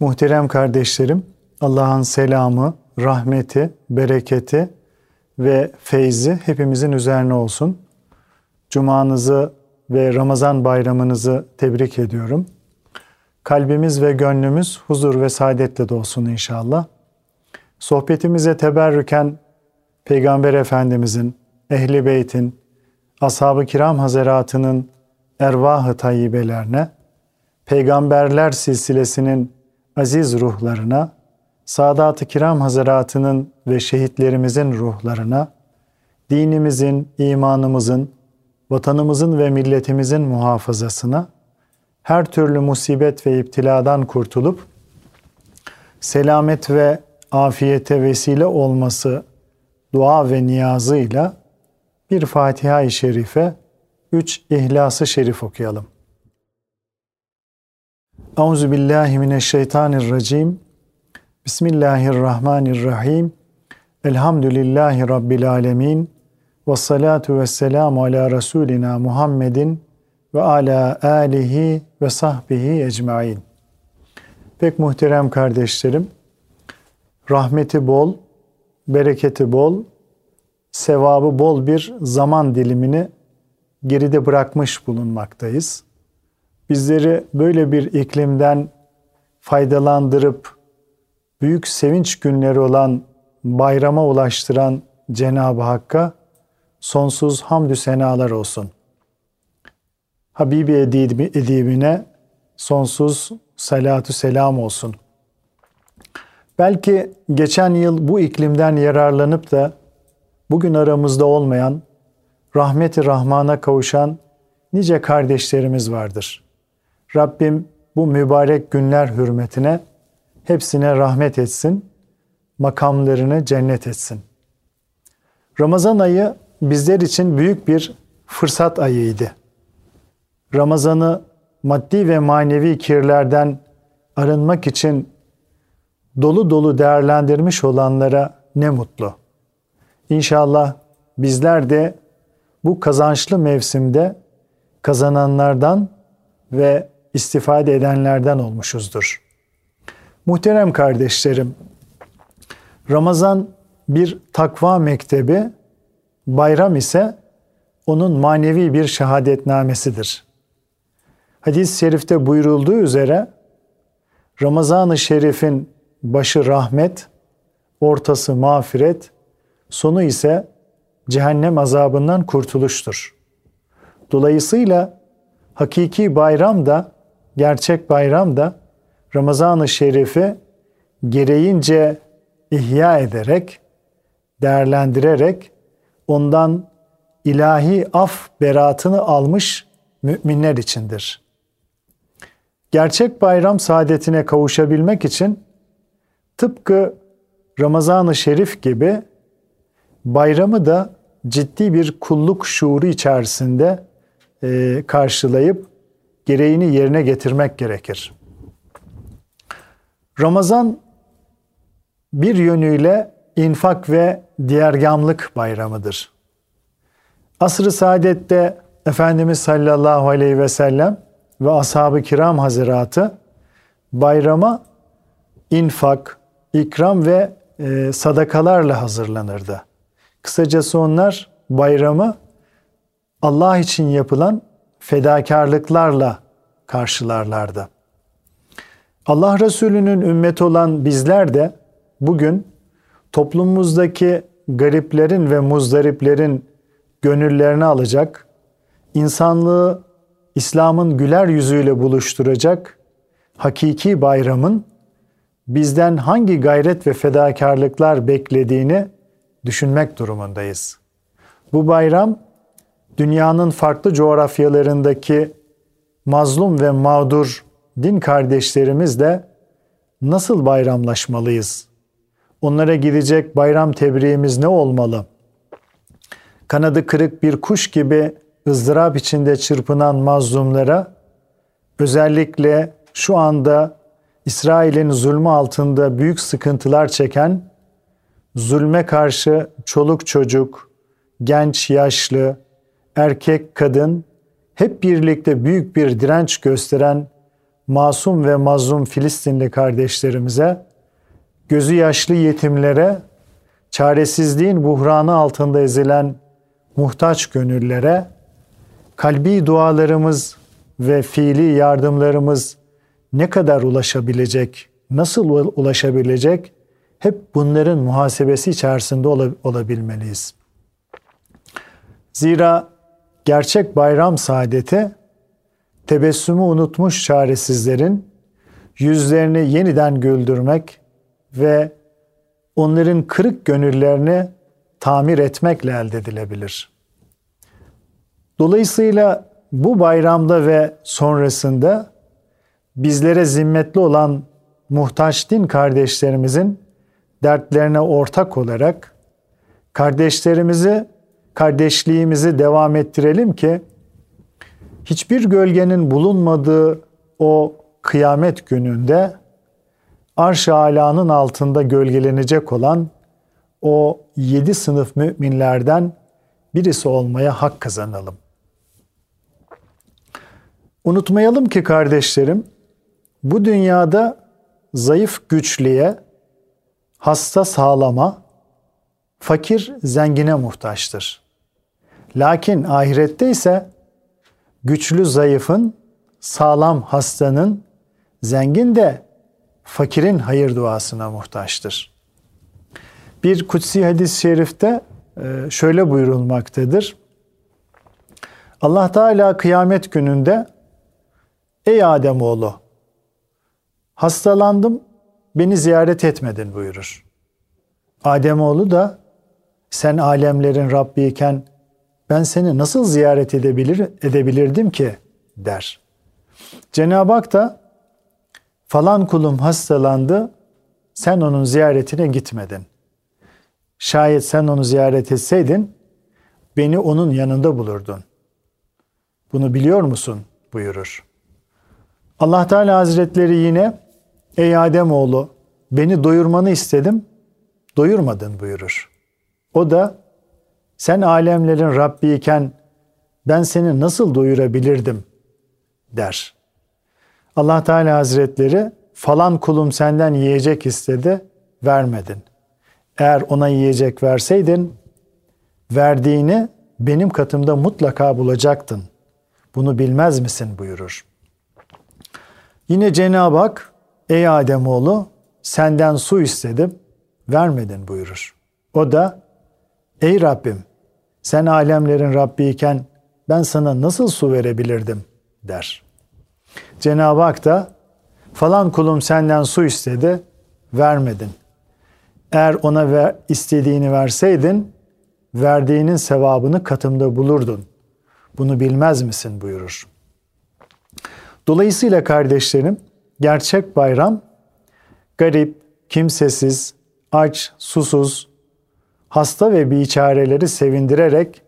Muhterem kardeşlerim, Allah'ın selamı, rahmeti, bereketi ve feyzi hepimizin üzerine olsun. Cumanızı ve Ramazan bayramınızı tebrik ediyorum. Kalbimiz ve gönlümüz huzur ve saadetle dolsun inşallah. Sohbetimize teberrüken Peygamber Efendimizin, Ehli Beyt'in, Ashab-ı Kiram Hazaratı'nın ervah-ı tayyibelerine, Peygamberler silsilesinin aziz ruhlarına, Sadat-ı Kiram Hazaratı'nın ve şehitlerimizin ruhlarına, dinimizin, imanımızın, vatanımızın ve milletimizin muhafazasına, her türlü musibet ve iptiladan kurtulup, selamet ve afiyete vesile olması dua ve niyazıyla bir Fatiha-i Şerife, üç İhlas-ı Şerif okuyalım. Euzu billahi mineşşeytanirracim. Bismillahirrahmanirrahim. Elhamdülillahi rabbil alamin. Ve salatu ve selamu ala Resulina Muhammedin ve ala alihi ve sahbihi ecmain. Pek muhterem kardeşlerim, rahmeti bol, bereketi bol, sevabı bol bir zaman dilimini geride bırakmış bulunmaktayız. Bizleri böyle bir iklimden faydalandırıp büyük sevinç günleri olan bayrama ulaştıran Cenab-ı Hakk'a sonsuz hamdü senalar olsun. Habibi edibine sonsuz salatu selam olsun. Belki geçen yıl bu iklimden yararlanıp da bugün aramızda olmayan, rahmeti rahmana kavuşan nice kardeşlerimiz vardır. Rabbim bu mübarek günler hürmetine hepsine rahmet etsin, makamlarını cennet etsin. Ramazan ayı bizler için büyük bir fırsat ayıydı. Ramazan'ı maddi ve manevi kirlerden arınmak için dolu dolu değerlendirmiş olanlara ne mutlu. İnşallah bizler de bu kazançlı mevsimde kazananlardan ve istifade edenlerden olmuşuzdur. Muhterem kardeşlerim, Ramazan bir takva mektebi, bayram ise onun manevi bir şehadetnamesidir. Hadis-i şerifte buyurulduğu üzere Ramazan-ı Şerif'in başı rahmet, ortası mağfiret, sonu ise cehennem azabından kurtuluştur. Dolayısıyla hakiki bayram da, gerçek bayram da Ramazan-ı Şerif'i gereğince ihya ederek, değerlendirerek ondan ilahi af beratını almış müminler içindir. Gerçek bayram saadetine kavuşabilmek için tıpkı Ramazan-ı Şerif gibi bayramı da ciddi bir kulluk şuuru içerisinde karşılayıp gereğini yerine getirmek gerekir. Ramazan bir yönüyle infak ve diğergamlık bayramıdır. Asr-ı Saadet'te Efendimiz sallallahu aleyhi ve sellem ve ashab-ı kiram haziratı bayrama infak, ikram ve e, sadakalarla hazırlanırdı. Kısacası onlar bayramı Allah için yapılan fedakarlıklarla karşılarlardı. Allah Resulü'nün ümmeti olan bizler de bugün toplumumuzdaki gariplerin ve muzdariplerin gönüllerini alacak, insanlığı İslam'ın güler yüzüyle buluşturacak hakiki bayramın bizden hangi gayret ve fedakarlıklar beklediğini düşünmek durumundayız. Bu bayram dünyanın farklı coğrafyalarındaki mazlum ve mağdur din kardeşlerimizle nasıl bayramlaşmalıyız? Onlara gidecek bayram tebriğimiz ne olmalı? Kanadı kırık bir kuş gibi ızdırap içinde çırpınan mazlumlara özellikle şu anda İsrail'in zulmü altında büyük sıkıntılar çeken, zulme karşı çoluk çocuk, genç yaşlı, erkek kadın hep birlikte büyük bir direnç gösteren masum ve mazlum Filistinli kardeşlerimize, gözü yaşlı yetimlere, çaresizliğin buhranı altında ezilen muhtaç gönüllere, kalbi dualarımız ve fiili yardımlarımız ne kadar ulaşabilecek, nasıl ulaşabilecek hep bunların muhasebesi içerisinde olabilmeliyiz. Zira gerçek bayram saadeti tebessümü unutmuş çaresizlerin yüzlerini yeniden güldürmek ve onların kırık gönüllerini tamir etmekle elde edilebilir. Dolayısıyla bu bayramda ve sonrasında bizlere zimmetli olan muhtaç din kardeşlerimizin dertlerine ortak olarak kardeşlerimizi, kardeşliğimizi devam ettirelim ki hiçbir gölgenin bulunmadığı o kıyamet gününde arş-ı alanın altında gölgelenecek olan o yedi sınıf müminlerden birisi olmaya hak kazanalım. Unutmayalım ki kardeşlerim, bu dünyada zayıf güçlüye, hasta sağlama, fakir zengine muhtaçtır. Lakin ahirette ise güçlü zayıfın, sağlam hastanın, zengin de fakirin hayır duasına muhtaçtır. Bir kutsi hadis-i şerifte e, şöyle buyurulmaktadır. Allah Teala kıyamet gününde Ey Ademoğlu hastalandım beni ziyaret etmedin buyurur. Ademoğlu da sen alemlerin Rabbiyken ben seni nasıl ziyaret edebilir edebilirdim ki der. Cenab-ı Hak da falan kulum hastalandı sen onun ziyaretine gitmedin. Şayet sen onu ziyaret etseydin beni onun yanında bulurdun. Bunu biliyor musun? buyurur. Allah Teala Hazretleri yine ey Adem oğlu beni doyurmanı istedim doyurmadın buyurur. O da sen alemlerin Rabbi iken ben seni nasıl doyurabilirdim der. Allah Teala Hazretleri falan kulum senden yiyecek istedi vermedin. Eğer ona yiyecek verseydin verdiğini benim katımda mutlaka bulacaktın. Bunu bilmez misin buyurur. Yine Cenab-ı Hak ey Ademoğlu senden su istedim vermedin buyurur. O da ey Rabbim sen alemlerin Rabbi iken ben sana nasıl su verebilirdim der. Cenab-ı Hak da falan kulum senden su istedi vermedin. Eğer ona ver, istediğini verseydin verdiğinin sevabını katımda bulurdun. Bunu bilmez misin buyurur. Dolayısıyla kardeşlerim gerçek bayram garip, kimsesiz, aç, susuz, hasta ve biçareleri sevindirerek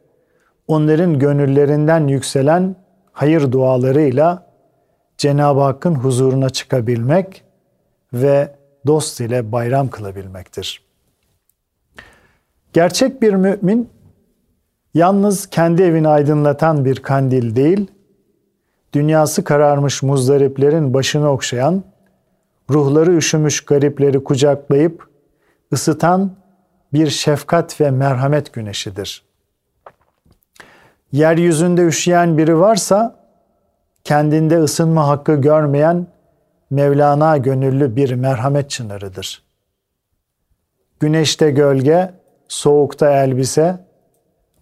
onların gönüllerinden yükselen hayır dualarıyla Cenab-ı Hakk'ın huzuruna çıkabilmek ve dost ile bayram kılabilmektir. Gerçek bir mümin yalnız kendi evini aydınlatan bir kandil değil, dünyası kararmış muzdariplerin başını okşayan, ruhları üşümüş garipleri kucaklayıp ısıtan bir şefkat ve merhamet güneşidir. Yeryüzünde üşüyen biri varsa kendinde ısınma hakkı görmeyen Mevlana gönüllü bir merhamet çınarıdır. Güneşte gölge, soğukta elbise,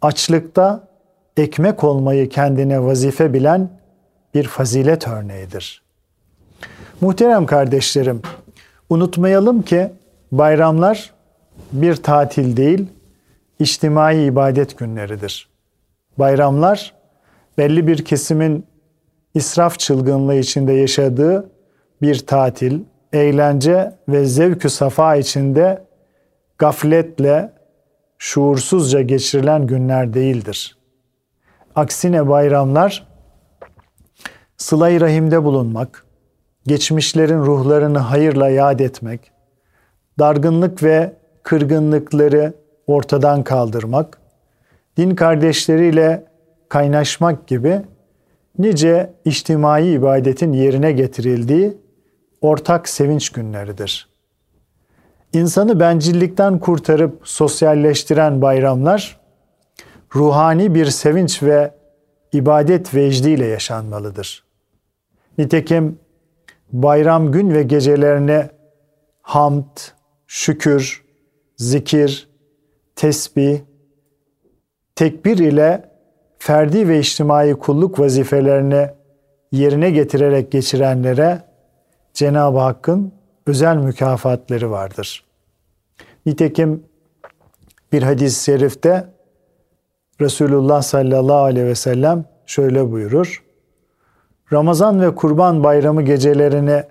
açlıkta ekmek olmayı kendine vazife bilen bir fazilet örneğidir. Muhterem kardeşlerim, unutmayalım ki bayramlar bir tatil değil, içtimai ibadet günleridir. Bayramlar belli bir kesimin israf çılgınlığı içinde yaşadığı bir tatil, eğlence ve zevkü safa içinde gafletle, şuursuzca geçirilen günler değildir. Aksine bayramlar sıla-i rahimde bulunmak, geçmişlerin ruhlarını hayırla yad etmek, dargınlık ve kırgınlıkları ortadan kaldırmak, din kardeşleriyle kaynaşmak gibi nice içtimai ibadetin yerine getirildiği ortak sevinç günleridir. İnsanı bencillikten kurtarıp sosyalleştiren bayramlar, ruhani bir sevinç ve ibadet vecdiyle yaşanmalıdır. Nitekim bayram gün ve gecelerine hamd, şükür, zikir, tesbih, tekbir ile ferdi ve içtimai kulluk vazifelerini yerine getirerek geçirenlere Cenab-ı Hakk'ın özel mükafatları vardır. Nitekim bir hadis-i şerifte Resulullah sallallahu aleyhi ve sellem şöyle buyurur. Ramazan ve Kurban Bayramı gecelerini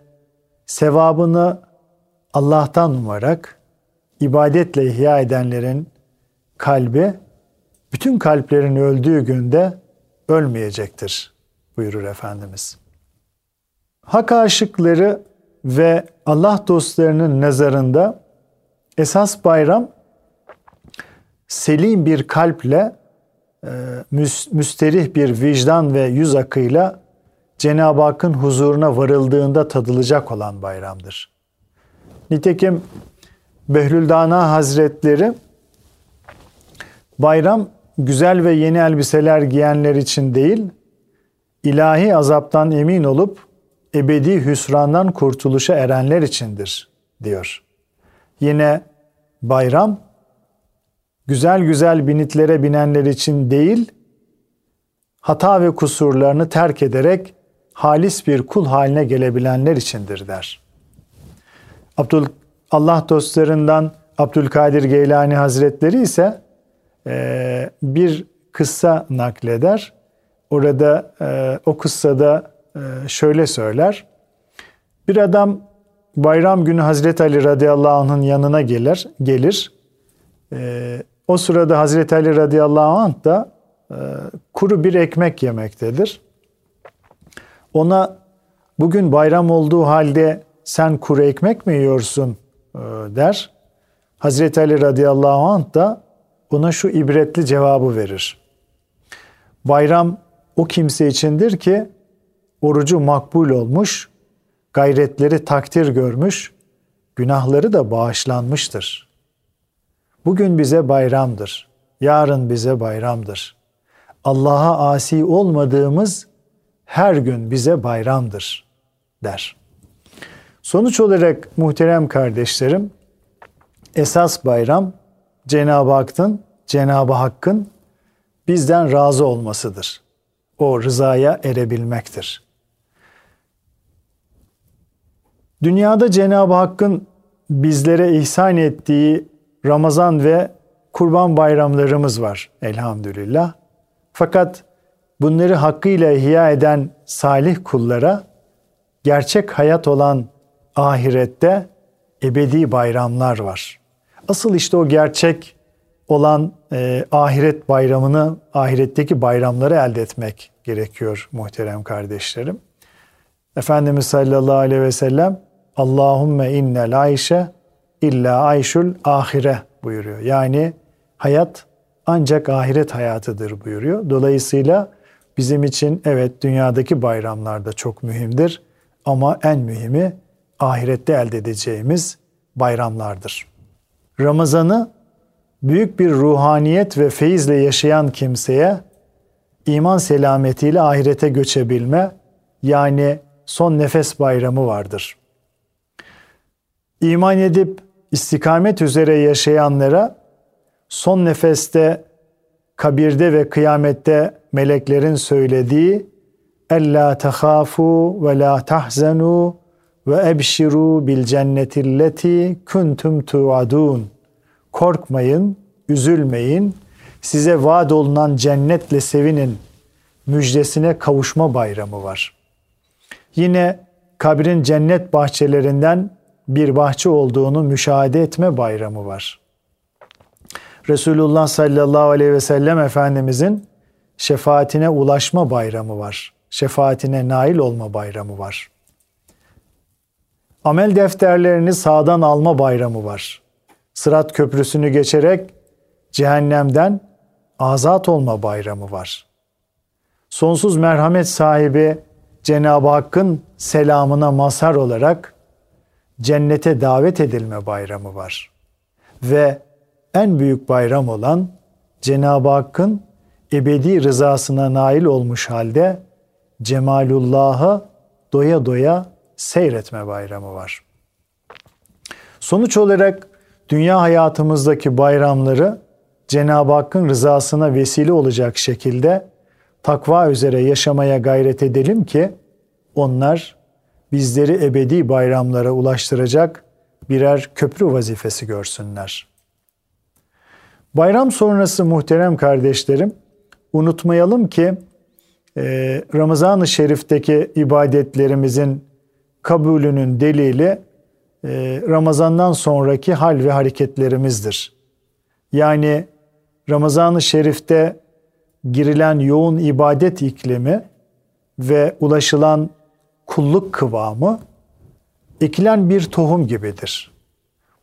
sevabını Allah'tan umarak ibadetle ihya edenlerin kalbi bütün kalplerin öldüğü günde ölmeyecektir buyurur Efendimiz. Hak aşıkları ve Allah dostlarının nazarında esas bayram selim bir kalple e, müsterih bir vicdan ve yüz akıyla Cenab-ı Hakk'ın huzuruna varıldığında tadılacak olan bayramdır. Nitekim Behlüldana Hazretleri bayram güzel ve yeni elbiseler giyenler için değil, ilahi azaptan emin olup ebedi hüsrandan kurtuluşa erenler içindir diyor. Yine bayram güzel güzel binitlere binenler için değil, hata ve kusurlarını terk ederek halis bir kul haline gelebilenler içindir der. Abdül Allah dostlarından Abdülkadir Geylani Hazretleri ise e, bir kıssa nakleder. Orada e, o kıssada e, şöyle söyler. Bir adam bayram günü Hazreti Ali radıyallahu anh'ın yanına gelir. gelir. O sırada Hazreti Ali radıyallahu anh da kuru bir ekmek yemektedir. Ona bugün bayram olduğu halde sen kuru ekmek mi yiyorsun der. Hazreti Ali radıyallahu anh da ona şu ibretli cevabı verir. Bayram o kimse içindir ki orucu makbul olmuş, gayretleri takdir görmüş, günahları da bağışlanmıştır. Bugün bize bayramdır, yarın bize bayramdır. Allah'a asi olmadığımız her gün bize bayramdır der. Sonuç olarak muhterem kardeşlerim, esas bayram Cenab-ı Hakk'ın Cenab-ı Hakk'ın bizden razı olmasıdır. O rızaya erebilmektir. Dünyada Cenab-ı Hakk'ın bizlere ihsan ettiği Ramazan ve Kurban bayramlarımız var elhamdülillah. Fakat bunları hakkıyla ihya eden salih kullara gerçek hayat olan ahirette ebedi bayramlar var. Asıl işte o gerçek olan e, ahiret bayramını, ahiretteki bayramları elde etmek gerekiyor muhterem kardeşlerim. Efendimiz sallallahu aleyhi ve sellem Allahümme innel ayşe illa ayşul ahire buyuruyor. Yani hayat ancak ahiret hayatıdır buyuruyor. Dolayısıyla bizim için evet dünyadaki bayramlar da çok mühimdir ama en mühimi ahirette elde edeceğimiz bayramlardır. Ramazan'ı büyük bir ruhaniyet ve feyizle yaşayan kimseye iman selametiyle ahirete göçebilme yani son nefes bayramı vardır. İman edip istikamet üzere yaşayanlara son nefeste kabirde ve kıyamette meleklerin söylediği Ella tehafu ve la tahzenu ve ebşiru bil cennetilleti kuntum tuadun. Korkmayın, üzülmeyin. Size vaat olunan cennetle sevinin. Müjdesine kavuşma bayramı var. Yine kabrin cennet bahçelerinden bir bahçe olduğunu müşahede etme bayramı var. Resulullah sallallahu aleyhi ve sellem Efendimizin şefaatine ulaşma bayramı var. Şefaatine nail olma bayramı var. Amel defterlerini sağdan alma bayramı var. Sırat köprüsünü geçerek cehennemden azat olma bayramı var. sonsuz merhamet sahibi Cenab-ı Hakk'ın selamına mazhar olarak cennete davet edilme bayramı var. Ve en büyük bayram olan Cenab-ı Hakk'ın ebedi rızasına nail olmuş halde Cemalullah'ı doya doya seyretme bayramı var. Sonuç olarak dünya hayatımızdaki bayramları Cenab-ı Hakk'ın rızasına vesile olacak şekilde takva üzere yaşamaya gayret edelim ki onlar bizleri ebedi bayramlara ulaştıracak birer köprü vazifesi görsünler. Bayram sonrası muhterem kardeşlerim, unutmayalım ki Ramazan-ı Şerif'teki ibadetlerimizin kabulünün delili e, Ramazan'dan sonraki hal ve hareketlerimizdir. Yani Ramazan-ı Şerif'te girilen yoğun ibadet iklimi ve ulaşılan kulluk kıvamı ekilen bir tohum gibidir.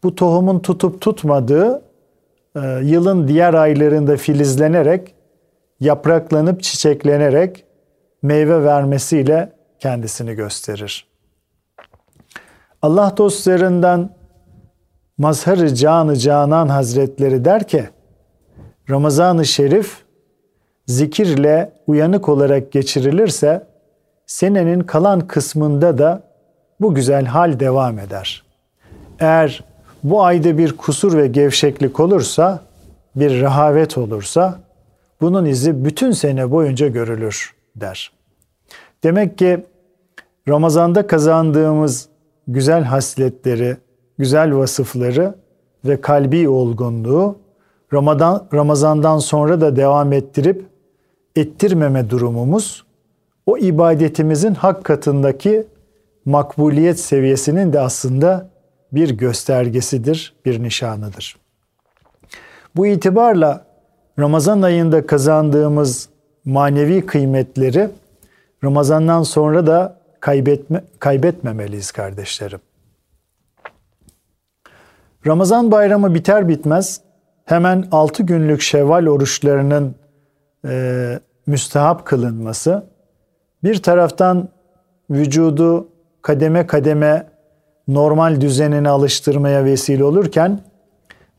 Bu tohumun tutup tutmadığı e, yılın diğer aylarında filizlenerek, yapraklanıp çiçeklenerek meyve vermesiyle kendisini gösterir. Allah dostlarından Mazhar-ı Canı Canan Hazretleri der ki, Ramazan-ı Şerif zikirle uyanık olarak geçirilirse senenin kalan kısmında da bu güzel hal devam eder. Eğer bu ayda bir kusur ve gevşeklik olursa, bir rehavet olursa bunun izi bütün sene boyunca görülür der. Demek ki Ramazanda kazandığımız güzel hasletleri, güzel vasıfları ve kalbi olgunluğu Ramazan, Ramazandan sonra da devam ettirip ettirmeme durumumuz o ibadetimizin hak katındaki makbuliyet seviyesinin de aslında bir göstergesidir, bir nişanıdır. Bu itibarla Ramazan ayında kazandığımız manevi kıymetleri Ramazandan sonra da kaybetme, kaybetmemeliyiz kardeşlerim. Ramazan bayramı biter bitmez hemen 6 günlük şevval oruçlarının e, müstehap kılınması bir taraftan vücudu kademe kademe normal düzenine alıştırmaya vesile olurken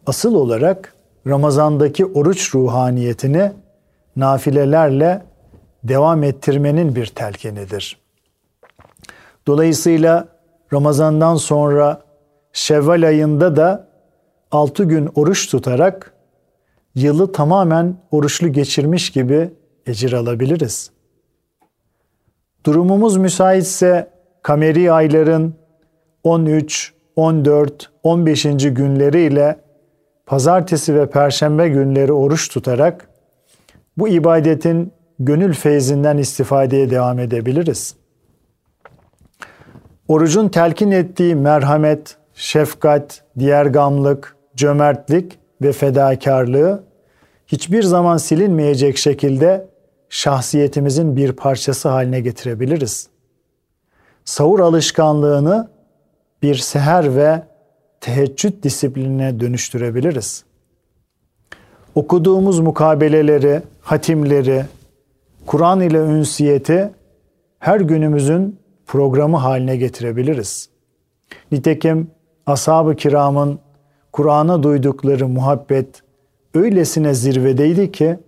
asıl olarak Ramazan'daki oruç ruhaniyetini nafilelerle devam ettirmenin bir telkinidir. Dolayısıyla Ramazan'dan sonra Şevval ayında da 6 gün oruç tutarak yılı tamamen oruçlu geçirmiş gibi ecir alabiliriz. Durumumuz müsaitse kameri ayların 13, 14, 15. günleriyle pazartesi ve perşembe günleri oruç tutarak bu ibadetin gönül feyzinden istifadeye devam edebiliriz. Orucun telkin ettiği merhamet, şefkat, diğergamlık, cömertlik ve fedakarlığı hiçbir zaman silinmeyecek şekilde şahsiyetimizin bir parçası haline getirebiliriz. Sahur alışkanlığını bir seher ve teheccüd disiplinine dönüştürebiliriz. Okuduğumuz mukabeleleri, hatimleri, Kur'an ile ünsiyeti her günümüzün programı haline getirebiliriz. Nitekim ashab-ı kiramın Kur'an'a duydukları muhabbet öylesine zirvedeydi ki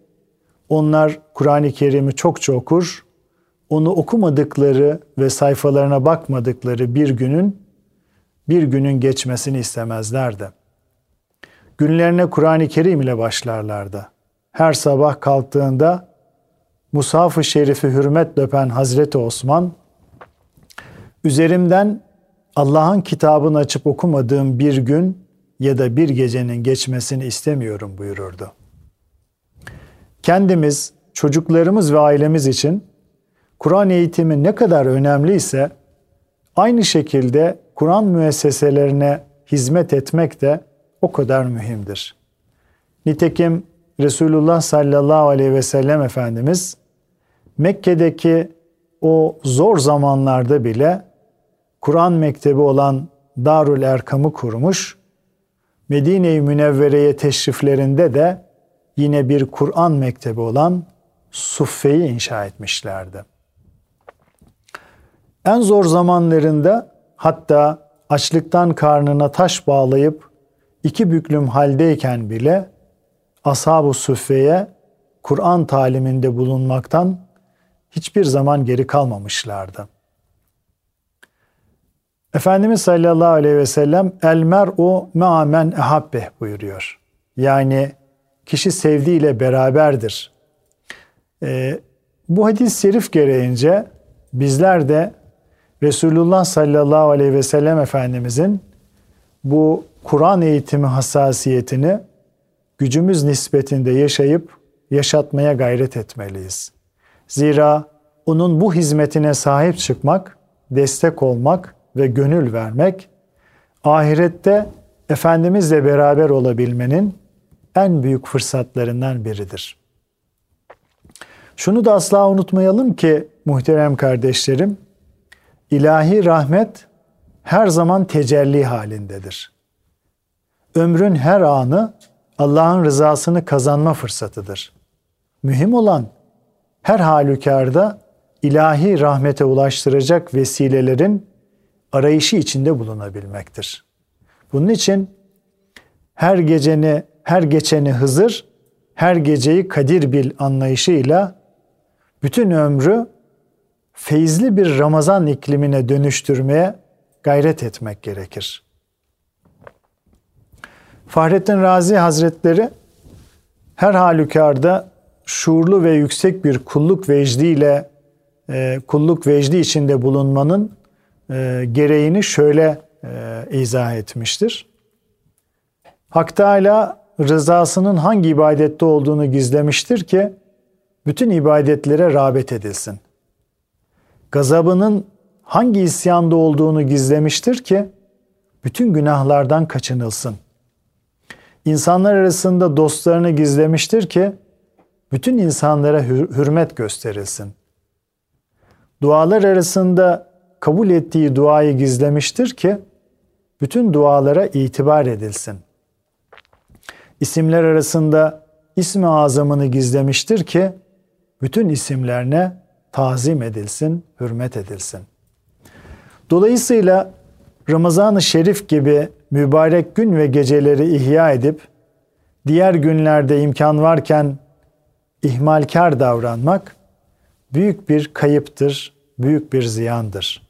onlar Kur'an-ı Kerim'i çokça okur, onu okumadıkları ve sayfalarına bakmadıkları bir günün bir günün geçmesini istemezlerdi. Günlerine Kur'an-ı Kerim ile başlarlardı. Her sabah kalktığında Musaf-ı Şerif'i hürmet öpen Hazreti Osman, üzerimden Allah'ın kitabını açıp okumadığım bir gün ya da bir gecenin geçmesini istemiyorum buyururdu. Kendimiz, çocuklarımız ve ailemiz için Kur'an eğitimi ne kadar önemliyse aynı şekilde Kur'an müesseselerine hizmet etmek de o kadar mühimdir. Nitekim Resulullah sallallahu aleyhi ve sellem Efendimiz Mekke'deki o zor zamanlarda bile Kur'an mektebi olan Darül Erkam'ı kurmuş. Medine-i Münevvere'ye teşriflerinde de yine bir Kur'an mektebi olan suffeyi inşa etmişlerdi. En zor zamanlarında hatta açlıktan karnına taş bağlayıp iki büklüm haldeyken bile ashab-ı suffeye Kur'an taliminde bulunmaktan hiçbir zaman geri kalmamışlardı. Efendimiz sallallahu aleyhi ve sellem el mer'u ma'amen ehabbe buyuruyor. Yani kişi sevdiğiyle beraberdir. Ee, bu hadis-i şerif gereğince bizler de Resulullah sallallahu aleyhi ve sellem Efendimizin bu Kur'an eğitimi hassasiyetini gücümüz nispetinde yaşayıp yaşatmaya gayret etmeliyiz. Zira onun bu hizmetine sahip çıkmak, destek olmak ve gönül vermek ahirette Efendimizle beraber olabilmenin en büyük fırsatlarından biridir. Şunu da asla unutmayalım ki muhterem kardeşlerim, ilahi rahmet her zaman tecelli halindedir. Ömrün her anı Allah'ın rızasını kazanma fırsatıdır. Mühim olan her halükarda ilahi rahmete ulaştıracak vesilelerin arayışı içinde bulunabilmektir. Bunun için her geceni, her geçeni Hızır, her geceyi Kadir bil anlayışıyla bütün ömrü feyizli bir Ramazan iklimine dönüştürmeye gayret etmek gerekir. Fahrettin Razi Hazretleri her halükarda şuurlu ve yüksek bir kulluk vecdiyle e, kulluk vecdi içinde bulunmanın e, gereğini şöyle e, izah etmiştir. Hak Teala rızasının hangi ibadette olduğunu gizlemiştir ki bütün ibadetlere rağbet edilsin. Gazabının hangi isyanda olduğunu gizlemiştir ki bütün günahlardan kaçınılsın. İnsanlar arasında dostlarını gizlemiştir ki bütün insanlara hür- hürmet gösterilsin. Dualar arasında kabul ettiği duayı gizlemiştir ki bütün dualara itibar edilsin. İsimler arasında ismi azamını gizlemiştir ki bütün isimlerine tazim edilsin, hürmet edilsin. Dolayısıyla Ramazan-ı Şerif gibi mübarek gün ve geceleri ihya edip diğer günlerde imkan varken ihmalkar davranmak büyük bir kayıptır, büyük bir ziyandır.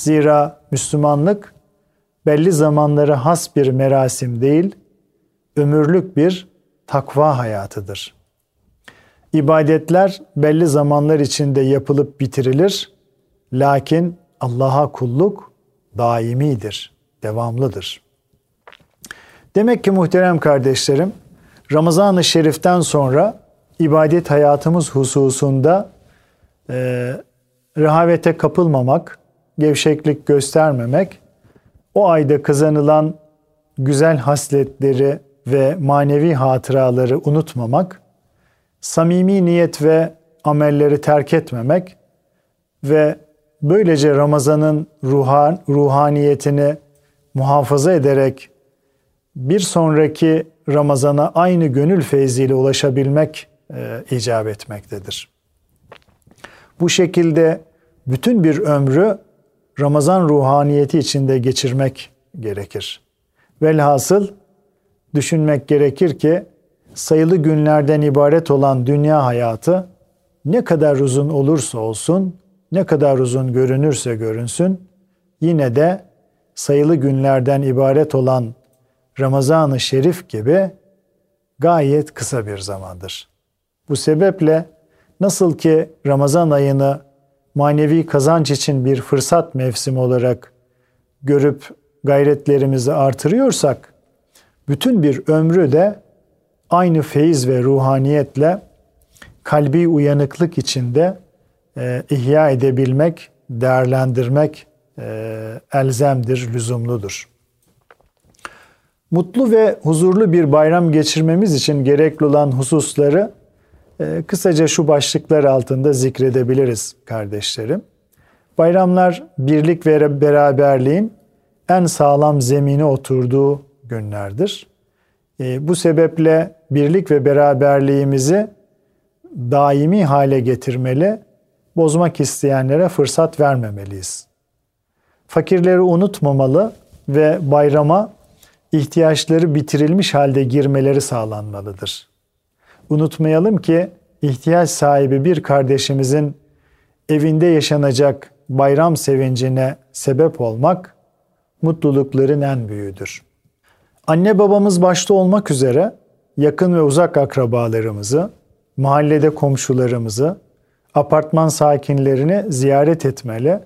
Zira Müslümanlık belli zamanlara has bir merasim değil, ömürlük bir takva hayatıdır. İbadetler belli zamanlar içinde yapılıp bitirilir. Lakin Allah'a kulluk daimidir, devamlıdır. Demek ki muhterem kardeşlerim, Ramazan-ı Şerif'ten sonra ibadet hayatımız hususunda e, rehavete kapılmamak, gevşeklik göstermemek, o ayda kazanılan güzel hasletleri ve manevi hatıraları unutmamak, samimi niyet ve amelleri terk etmemek ve böylece Ramazan'ın ruhan, ruhaniyetini muhafaza ederek bir sonraki Ramazan'a aynı gönül feyziyle ulaşabilmek e, icap etmektedir. Bu şekilde bütün bir ömrü Ramazan ruhaniyeti içinde geçirmek gerekir. Velhasıl düşünmek gerekir ki sayılı günlerden ibaret olan dünya hayatı ne kadar uzun olursa olsun, ne kadar uzun görünürse görünsün, yine de sayılı günlerden ibaret olan Ramazan-ı Şerif gibi gayet kısa bir zamandır. Bu sebeple nasıl ki Ramazan ayını manevi kazanç için bir fırsat mevsimi olarak görüp gayretlerimizi artırıyorsak, bütün bir ömrü de aynı feyiz ve ruhaniyetle kalbi uyanıklık içinde e, ihya edebilmek, değerlendirmek e, elzemdir, lüzumludur. Mutlu ve huzurlu bir bayram geçirmemiz için gerekli olan hususları kısaca şu başlıklar altında zikredebiliriz kardeşlerim. Bayramlar birlik ve beraberliğin en sağlam zemine oturduğu günlerdir. E, bu sebeple birlik ve beraberliğimizi daimi hale getirmeli, bozmak isteyenlere fırsat vermemeliyiz. Fakirleri unutmamalı ve bayrama ihtiyaçları bitirilmiş halde girmeleri sağlanmalıdır. Unutmayalım ki ihtiyaç sahibi bir kardeşimizin evinde yaşanacak bayram sevincine sebep olmak mutlulukların en büyüğüdür. Anne babamız başta olmak üzere yakın ve uzak akrabalarımızı, mahallede komşularımızı, apartman sakinlerini ziyaret etmeli.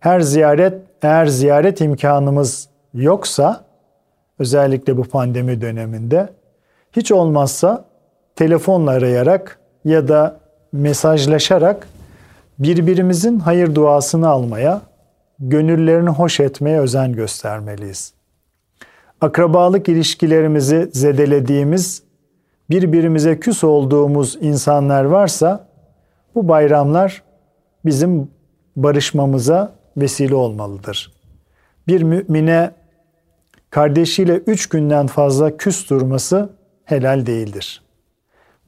Her ziyaret eğer ziyaret imkanımız yoksa özellikle bu pandemi döneminde hiç olmazsa telefonla arayarak ya da mesajlaşarak birbirimizin hayır duasını almaya, gönüllerini hoş etmeye özen göstermeliyiz. Akrabalık ilişkilerimizi zedelediğimiz, birbirimize küs olduğumuz insanlar varsa bu bayramlar bizim barışmamıza vesile olmalıdır. Bir mümine kardeşiyle üç günden fazla küs durması helal değildir.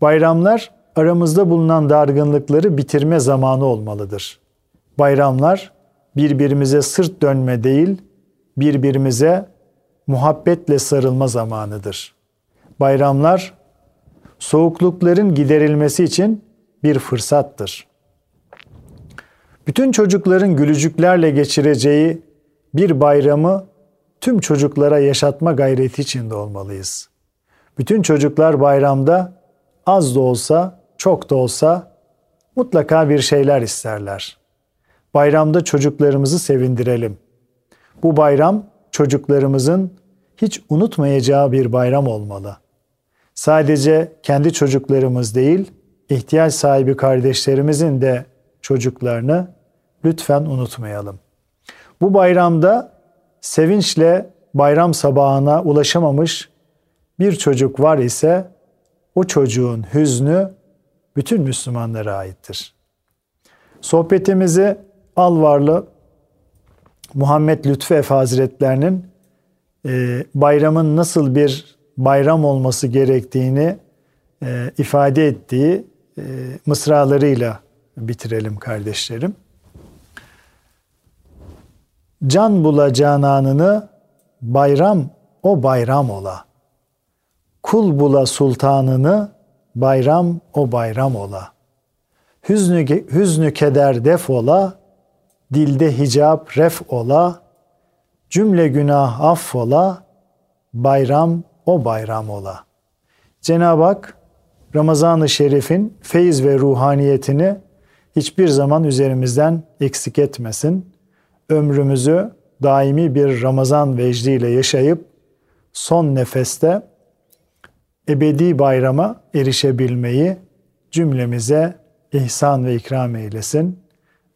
Bayramlar aramızda bulunan dargınlıkları bitirme zamanı olmalıdır. Bayramlar birbirimize sırt dönme değil, birbirimize muhabbetle sarılma zamanıdır. Bayramlar soğuklukların giderilmesi için bir fırsattır. Bütün çocukların gülücüklerle geçireceği bir bayramı tüm çocuklara yaşatma gayreti içinde olmalıyız. Bütün çocuklar bayramda az da olsa, çok da olsa mutlaka bir şeyler isterler. Bayramda çocuklarımızı sevindirelim. Bu bayram çocuklarımızın hiç unutmayacağı bir bayram olmalı. Sadece kendi çocuklarımız değil, ihtiyaç sahibi kardeşlerimizin de çocuklarını lütfen unutmayalım. Bu bayramda sevinçle bayram sabahına ulaşamamış bir çocuk var ise o çocuğun hüznü bütün Müslümanlara aittir. Sohbetimizi Alvarlı Muhammed Lütfü Efe Hazretlerinin e, bayramın nasıl bir bayram olması gerektiğini e, ifade ettiği e, mısralarıyla bitirelim kardeşlerim. Can bula cananını bayram o bayram ola. Kul bula sultanını bayram o bayram ola. Hüznü, hüznü keder def ola, dilde hicap ref ola, cümle günah affola, bayram o bayram ola. Cenab-ı Hak Ramazan-ı Şerif'in feyiz ve ruhaniyetini hiçbir zaman üzerimizden eksik etmesin. Ömrümüzü daimi bir Ramazan vecdiyle yaşayıp son nefeste ebedi bayrama erişebilmeyi cümlemize ihsan ve ikram eylesin.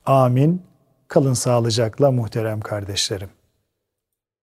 Amin. Kalın sağlıcakla muhterem kardeşlerim.